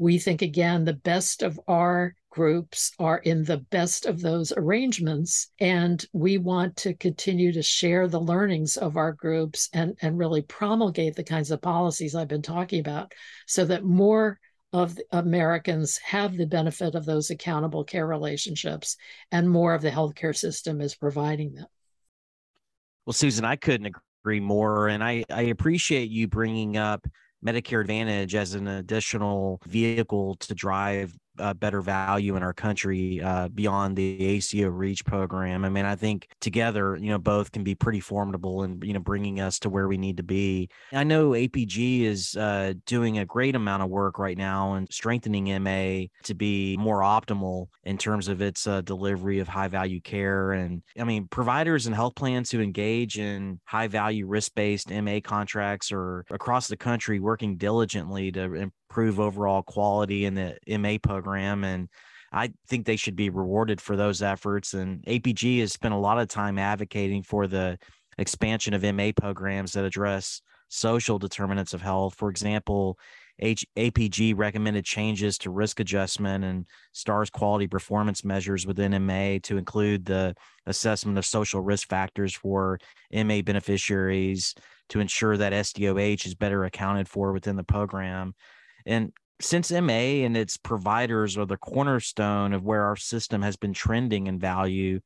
we think again the best of our groups are in the best of those arrangements and we want to continue to share the learnings of our groups and and really promulgate the kinds of policies i've been talking about so that more of Americans have the benefit of those accountable care relationships and more of the healthcare system is providing them. Well, Susan, I couldn't agree more. And I, I appreciate you bringing up Medicare Advantage as an additional vehicle to drive uh, better value in our country uh, beyond the ACO REACH program. I mean, I think together, you know, both can be pretty formidable and you know bringing us to where we need to be. I know APG is uh, doing a great amount of work right now and strengthening MA to be more optimal in terms of its uh, delivery of high value care. And I mean, providers and health plans who engage in high value risk based MA contracts are across the country working diligently to improve overall quality in the MA program. And I think they should be rewarded for those efforts. And APG has spent a lot of time advocating for the expansion of MA programs that address social determinants of health. For example, H- APG recommended changes to risk adjustment and STARS quality performance measures within MA to include the assessment of social risk factors for MA beneficiaries to ensure that SDOH is better accounted for within the program. And since MA and its providers are the cornerstone of where our system has been trending in value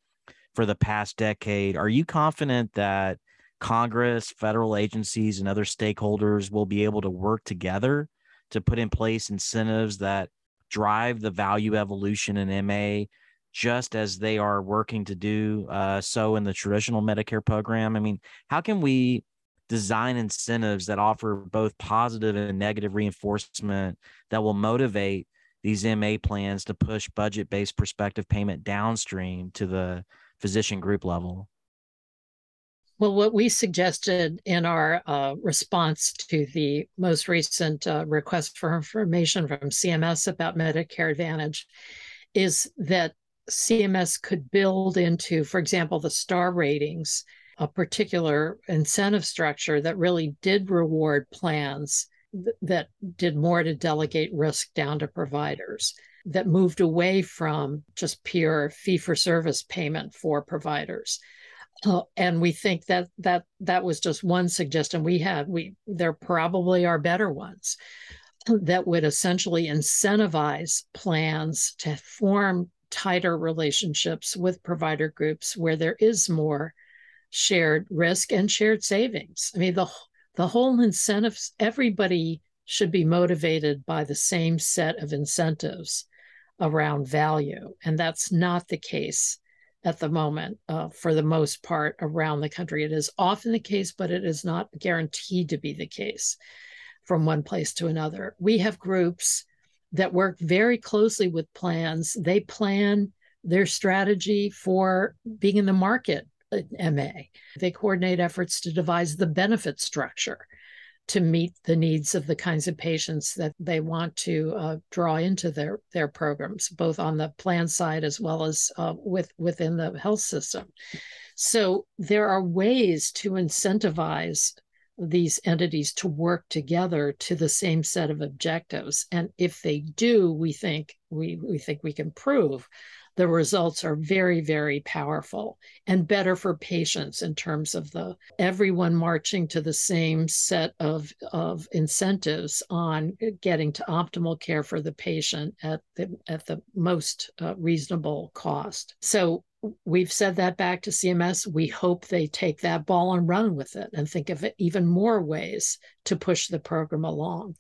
for the past decade, are you confident that Congress, federal agencies, and other stakeholders will be able to work together to put in place incentives that drive the value evolution in MA, just as they are working to do uh, so in the traditional Medicare program? I mean, how can we design incentives that offer both positive and negative reinforcement that will motivate these MA plans to push budget based prospective payment downstream to the physician group level? Well, what we suggested in our uh, response to the most recent uh, request for information from CMS about Medicare Advantage is that CMS could build into, for example, the star ratings a particular incentive structure that really did reward plans th- that did more to delegate risk down to providers that moved away from just pure fee for service payment for providers. Uh, and we think that that that was just one suggestion we had. We there probably are better ones that would essentially incentivize plans to form tighter relationships with provider groups where there is more shared risk and shared savings. I mean, the the whole incentives, everybody should be motivated by the same set of incentives around value. And that's not the case at the moment uh, for the most part around the country. It is often the case, but it is not guaranteed to be the case from one place to another. We have groups that work very closely with plans. They plan their strategy for being in the market MA. They coordinate efforts to devise the benefit structure to meet the needs of the kinds of patients that they want to uh, draw into their their programs, both on the plan side as well as uh, with within the health system. So there are ways to incentivize these entities to work together to the same set of objectives, and if they do, we think we we think we can prove the results are very, very powerful and better for patients in terms of the everyone marching to the same set of, of incentives on getting to optimal care for the patient at the at the most uh, reasonable cost. So we've said that back to CMS. We hope they take that ball and run with it and think of even more ways to push the program along.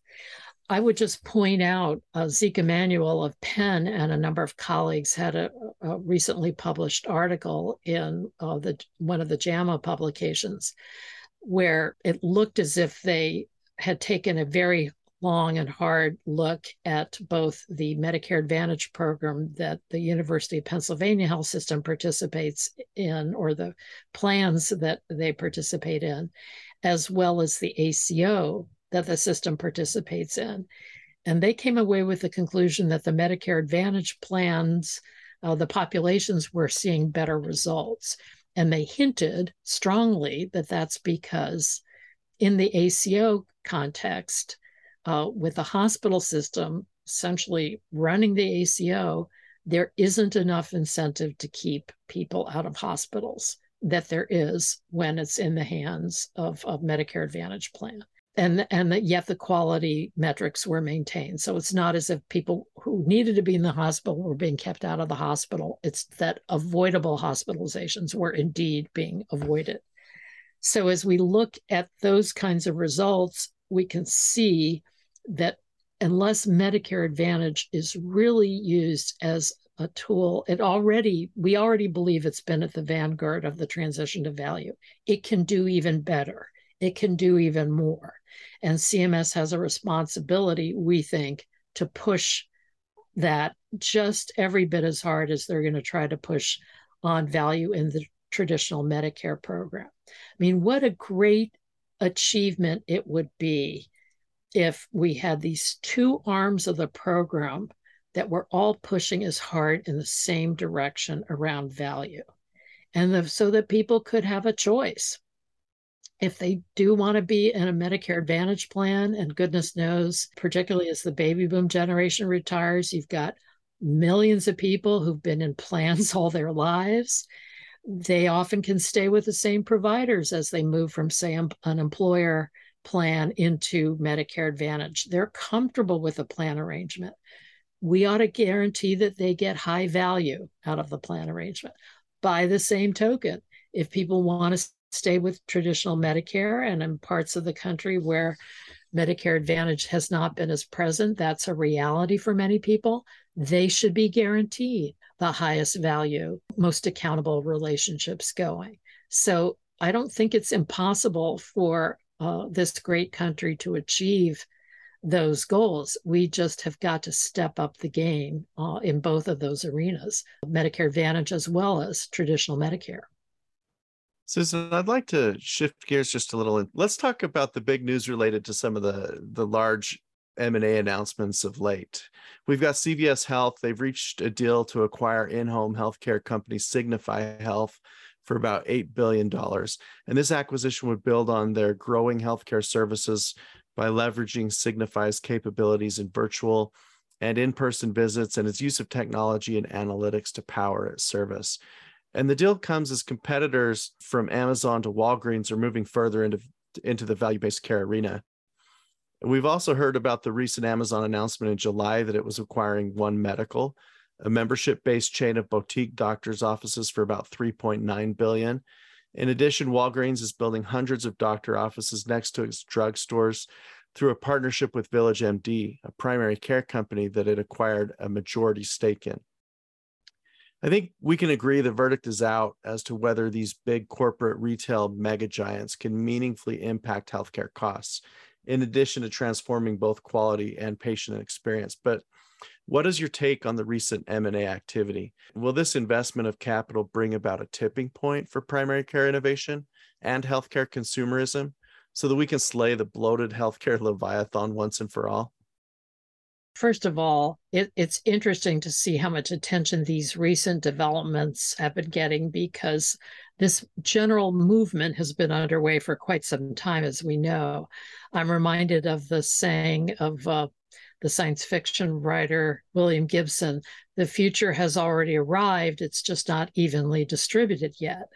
I would just point out uh, Zeke Emanuel of Penn and a number of colleagues had a, a recently published article in uh, the one of the JAMA publications where it looked as if they had taken a very long and hard look at both the Medicare Advantage program that the University of Pennsylvania Health System participates in, or the plans that they participate in, as well as the ACO that the system participates in. And they came away with the conclusion that the Medicare Advantage plans, uh, the populations were seeing better results. And they hinted strongly that that's because in the ACO context, uh, with the hospital system essentially running the ACO, there isn't enough incentive to keep people out of hospitals that there is when it's in the hands of a Medicare Advantage plan and and yet the quality metrics were maintained. So it's not as if people who needed to be in the hospital were being kept out of the hospital. It's that avoidable hospitalizations were indeed being avoided. So as we look at those kinds of results we can see that unless medicare advantage is really used as a tool it already we already believe it's been at the vanguard of the transition to value. It can do even better it can do even more. And CMS has a responsibility, we think, to push that just every bit as hard as they're going to try to push on value in the traditional Medicare program. I mean, what a great achievement it would be if we had these two arms of the program that were all pushing as hard in the same direction around value. And the, so that people could have a choice if they do want to be in a Medicare Advantage plan, and goodness knows, particularly as the baby boom generation retires, you've got millions of people who've been in plans all their lives. They often can stay with the same providers as they move from, say, an employer plan into Medicare Advantage. They're comfortable with the plan arrangement. We ought to guarantee that they get high value out of the plan arrangement. By the same token, if people want to stay with traditional Medicare. And in parts of the country where Medicare Advantage has not been as present, that's a reality for many people. They should be guaranteed the highest value, most accountable relationships going. So I don't think it's impossible for uh, this great country to achieve those goals. We just have got to step up the game uh, in both of those arenas Medicare Advantage as well as traditional Medicare. Susan, I'd like to shift gears just a little. Let's talk about the big news related to some of the the large M&A announcements of late. We've got CVS Health. They've reached a deal to acquire in-home healthcare company Signify Health for about $8 billion. And this acquisition would build on their growing healthcare services by leveraging Signify's capabilities in virtual and in-person visits and its use of technology and analytics to power its service. And the deal comes as competitors from Amazon to Walgreens are moving further into, into the value based care arena. We've also heard about the recent Amazon announcement in July that it was acquiring One Medical, a membership-based chain of boutique doctors' offices for about 3.9 billion. In addition, Walgreens is building hundreds of doctor offices next to its drugstores through a partnership with Village MD, a primary care company that it acquired a majority stake in. I think we can agree the verdict is out as to whether these big corporate retail mega giants can meaningfully impact healthcare costs, in addition to transforming both quality and patient experience. But What is your take on the recent M&A activity? Will this investment of capital bring about a tipping point for primary care innovation and healthcare consumerism so that we can slay the bloated healthcare leviathan once and for all? First of all, it, it's interesting to see how much attention these recent developments have been getting because this general movement has been underway for quite some time, as we know. I'm reminded of the saying of uh, the science fiction writer William Gibson the future has already arrived, it's just not evenly distributed yet.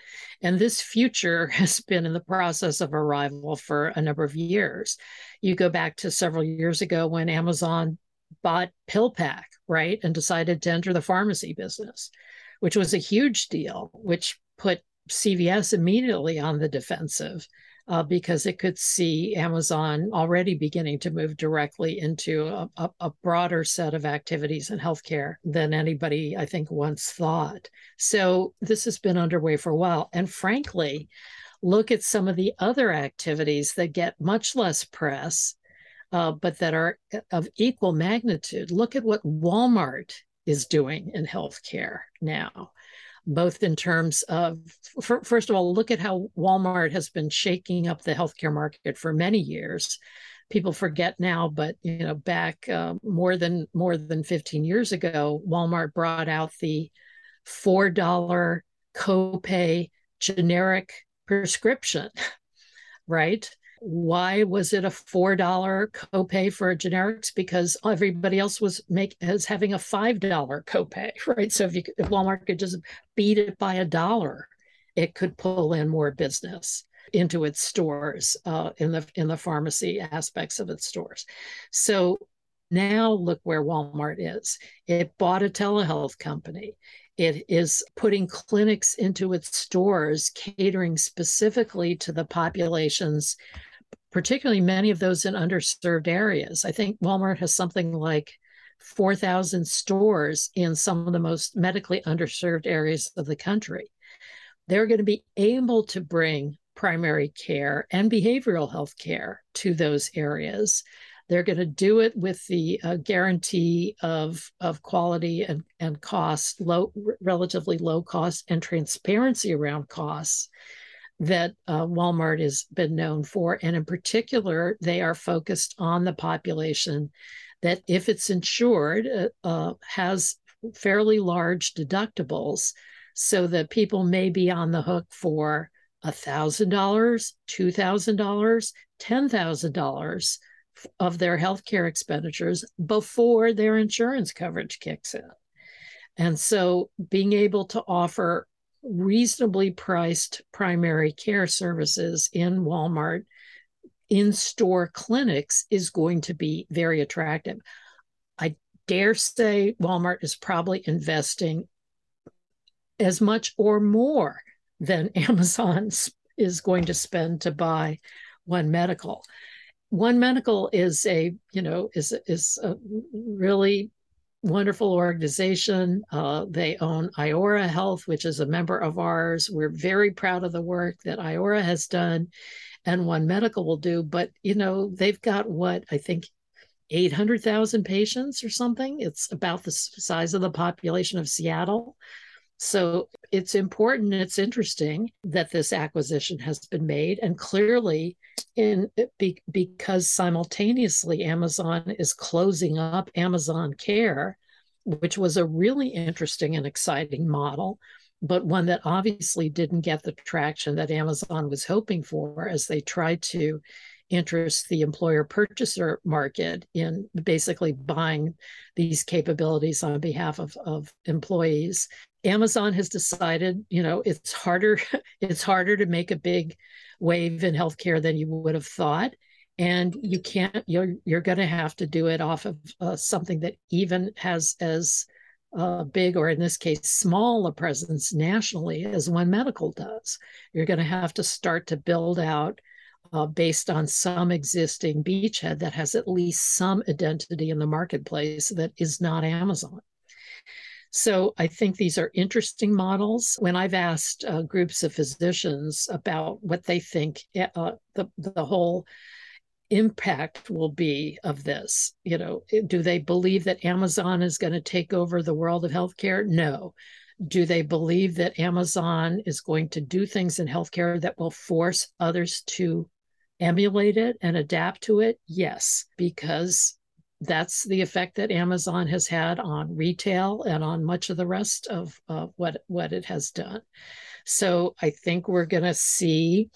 And this future has been in the process of arrival for a number of years. You go back to several years ago when Amazon bought PillPack, right, and decided to enter the pharmacy business, which was a huge deal, which put CVS immediately on the defensive uh, because it could see Amazon already beginning to move directly into a, a, a, broader set of activities in healthcare than anybody, I think, once thought. So this has been underway for a while. And frankly, look at some of the other activities that get much less press uh, but that are of equal magnitude. Look at what Walmart is doing in healthcare now, both in terms of, for, first of all, look at how Walmart has been shaking up the healthcare market for many years. People forget now, but you know, back uh, more than more than 15 years ago, Walmart brought out the four dollar copay generic prescription, right? Why was it a four dollar copay for generics? Because everybody else was make is having a five dollar copay, right? So if you if Walmart could just beat it by a dollar, it could pull in more business into its stores uh, in the in the pharmacy aspects of its stores. So now look where Walmart is. It bought a telehealth company. It is putting clinics into its stores, catering specifically to the populations particularly many of those in underserved areas. I think Walmart has something like 4,000 stores in some of the most medically underserved areas of the country. They're going to be able to bring primary care and behavioral health care to those areas. They're going to do it with the uh, guarantee of, of quality and, and cost, low, relatively low cost, and transparency around costs that uh, Walmart has been known for. And in particular, they are focused on the population that, if it's insured, uh, uh has fairly large deductibles so that people may be on the hook for $1,000, $2,000, $10,000 of their healthcare expenditures before their insurance coverage kicks in. And so being able to offer reasonably priced primary care services in Walmart in store clinics is going to be very attractive. I dare say Walmart is probably investing as much or more than Amazon is going to spend to buy One Medical. One Medical is a, you know, is is a really wonderful organization. Uh, they own Iora Health, which is a member of ours. We're very proud of the work that Iora has done and One Medical will do. But, you know, they've got what I think 800,000 patients or something. It's about the size of the population of Seattle. So it's important, it's interesting that this acquisition has been made. And clearly, in be, because simultaneously Amazon is closing up Amazon Care, which was a really interesting and exciting model, but one that obviously didn't get the traction that Amazon was hoping for as they tried to interest the employer purchaser market in basically buying these capabilities on behalf of, of employees. Amazon has decided, you know, it's harder it's harder to make a big wave in healthcare than you would have thought. And you can't you're you're going to have to do it off of uh, something that even has as uh, big or in this case small a presence nationally as one medical does. You're going to have to start to build out uh, based on some existing beachhead that has at least some identity in the marketplace that is not amazon so I think these are interesting models. When I've asked uh, groups of physicians about what they think eh, uh, the the whole impact will be of this. You know, do they believe that Amazon is going to take over the world of healthcare? No. Do they believe that Amazon is going to do things in healthcare that will force others to emulate it and adapt to it? Yes, because that's the effect that Amazon has had on retail and on much of the rest of uh, what what it has done. So I think we're going to see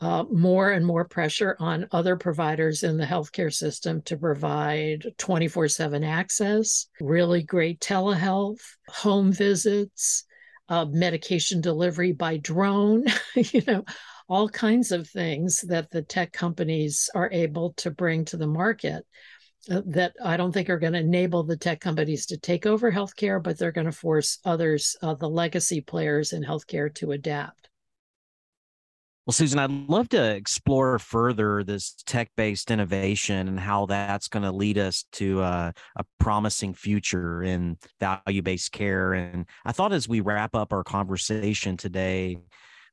uh, more and more pressure on other providers in the healthcare system to provide 24 7 access, really great telehealth, home visits, uh, medication delivery by drone, you know, all kinds of things that the tech companies are able to bring to the market. Uh, that I don't think are going to enable the tech companies to take over healthcare, but they're going to force others, uh, the legacy players in healthcare, to adapt. Well, Susan, I'd love to explore further this tech based innovation and how that's going to lead us to uh, a promising future in value based care. And I thought as we wrap up our conversation today,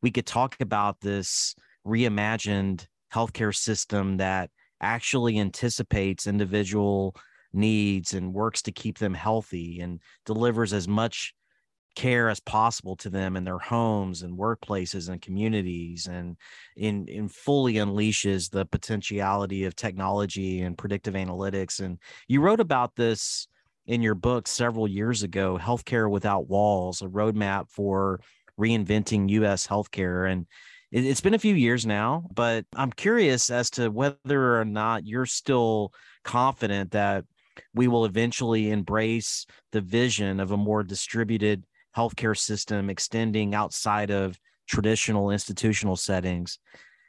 we could talk about this reimagined healthcare system that actually anticipates individual needs and works to keep them healthy and delivers as much care as possible to them in their homes and workplaces and communities and in, in fully unleashes the potentiality of technology and predictive analytics. And you wrote about this in your book several years ago healthcare without walls a roadmap for reinventing us healthcare and it, it's been a few years now but i'm curious as to whether or not you're still confident that we will eventually embrace the vision of a more distributed healthcare system extending outside of traditional institutional settings.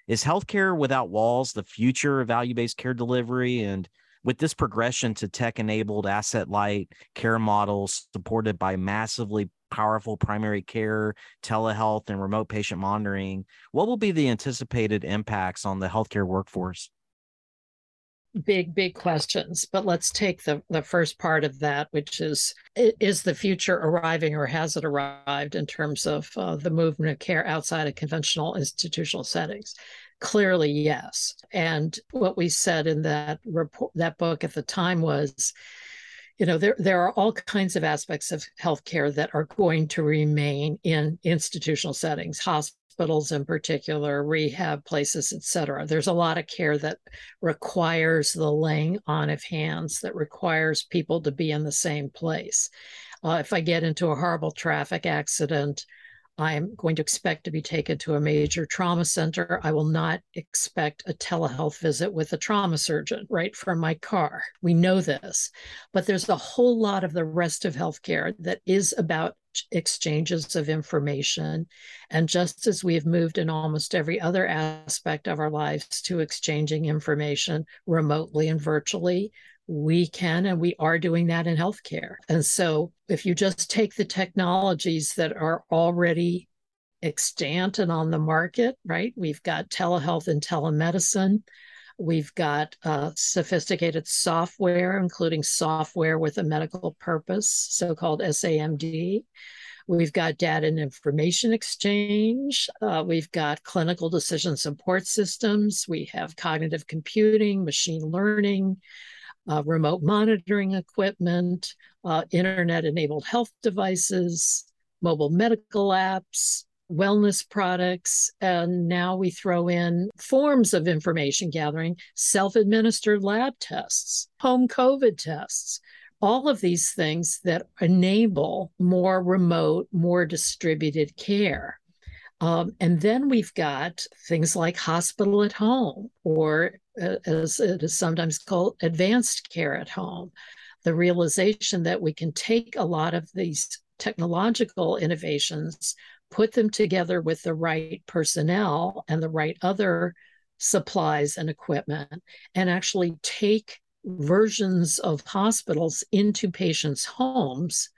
Is healthcare without walls the future of value based care delivery? And with this progression to tech enabled asset light care models supported by massively powerful primary care, telehealth, and remote patient monitoring, what will be the anticipated impacts on the healthcare workforce? big big questions but let's take the the first part of that which is is the future arriving or has it arrived in terms of uh, the movement of care outside of conventional institutional settings clearly yes and what we said in that report that book at the time was you know there there are all kinds of aspects of healthcare that are going to remain in institutional settings hospitals in particular, rehab places, et cetera. There's a lot of care that requires the laying on of hands, that requires people to be in the same place. Uh, if I get into a horrible traffic accident, I'm going to expect to be taken to a major trauma center. I will not expect a telehealth visit with a trauma surgeon right from my car. We know this. But there's a whole lot of the rest of healthcare that is about exchanges of information. And just as we have moved in almost every other aspect of our lives to exchanging information remotely and virtually, we can and we are doing that in healthcare. And so if you just take the technologies that are already extant and on the market, right? We've got telehealth and telemedicine. We've got uh, sophisticated software, including software with a medical purpose, so called SAMD. We've got data and information exchange. Uh, we've got clinical decision support systems. We have cognitive computing, machine learning, uh, remote monitoring equipment, uh, internet enabled health devices, mobile medical apps, wellness products, and now we throw in forms of information gathering, self administered lab tests, home COVID tests, all of these things that enable more remote, more distributed care. Um, and then we've got things like hospital at home, or as it is sometimes called, advanced care at home. The realization that we can take a lot of these technological innovations, put them together with the right personnel and the right other supplies and equipment, and actually take versions of hospitals into patients' homes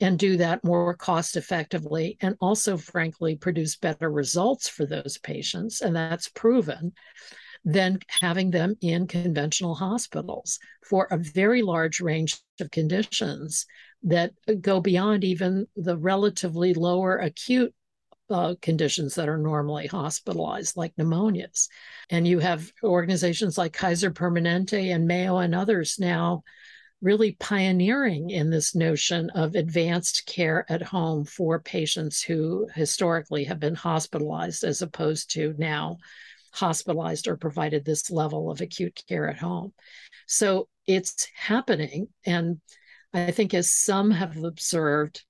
and do that more cost effectively and also, frankly, produce better results for those patients. And that's proven than having them in conventional hospitals for a very large range of conditions that go beyond even the relatively lower acute uh, conditions that are normally hospitalized, like pneumonias. And you have organizations like Kaiser Permanente and Mayo and others now really pioneering in this notion of advanced care at home for patients who historically have been hospitalized as opposed to now hospitalized or provided this level of acute care at home. So it's happening. And I think, as some have observed,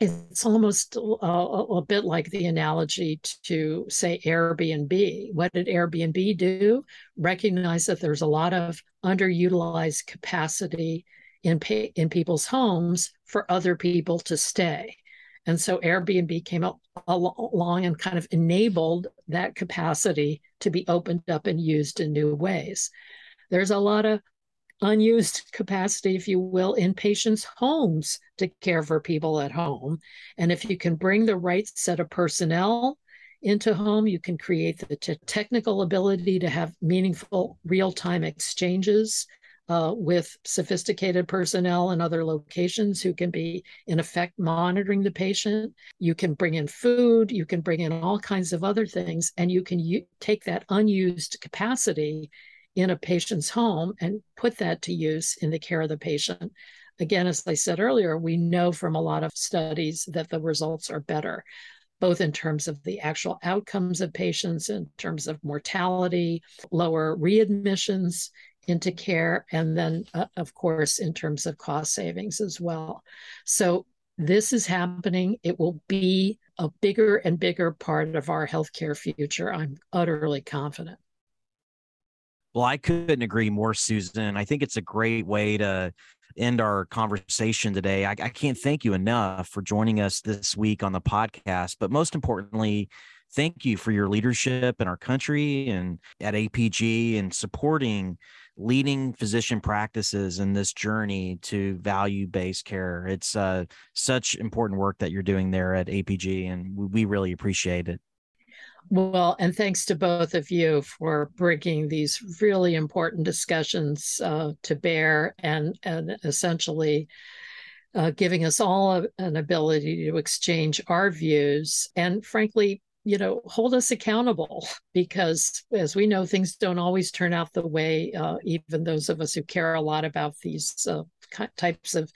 it's almost uh, a, a, bit like the analogy to say Airbnb. What did Airbnb do? Recognize that there's a lot of underutilized capacity in pay, in people's homes for other people to stay. And so Airbnb came up along and kind of enabled that capacity to be opened up and used in new ways. There's a lot of unused capacity, if you will, in patients' homes to care for people at home. And if you can bring the right set of personnel into home, you can create the technical ability to have meaningful real time exchanges uh, with sophisticated personnel in other locations who can be, in effect, monitoring the patient. You can bring in food, you can bring in all kinds of other things, and you can u- take that unused capacity in a patient's home and put that to use in the care of the patient. Again, as I said earlier, we know from a lot of studies that the results are better, both in terms of the actual outcomes of patients, in terms of mortality, lower readmissions into care, and then, uh, of course, in terms of cost savings as well. So, this is happening. It will be a bigger and bigger part of our healthcare future. I'm utterly confident. Well, I couldn't agree more, Susan. I think it's a great way to end our conversation today. I, I, can't thank you enough for joining us this week on the podcast, but most importantly, thank you for your leadership in our country and at APG and supporting leading physician practices in this journey to value based care. It's uh, such important work that you're doing there at APG, and we really appreciate it. Well, and thanks to both of you for bringing these really important discussions uh, to bear and, and essentially uh, giving us all a, an ability to exchange our views and, frankly, you know, hold us accountable because, as we know, things don't always turn out the way uh, even those of us who care a lot about these uh, types of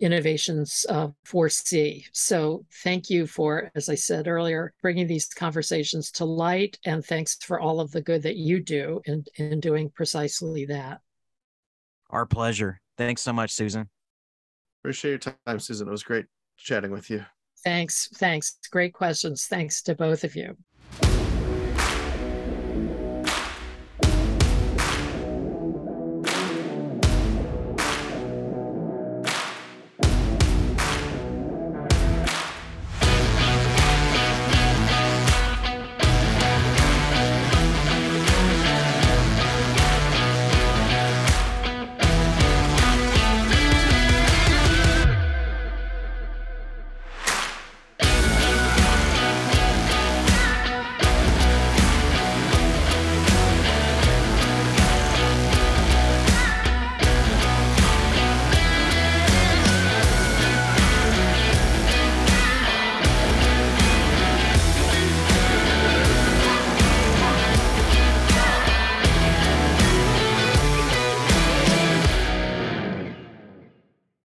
innovations uh, foresee. So, thank you for, as I said earlier, bringing these conversations to light, and thanks for all of the good that you do in, in doing precisely that. Our pleasure. Thanks so much, Susan. Appreciate your time, Susan. It was great chatting with you. Thanks. Thanks. Great questions. Thanks to both of you.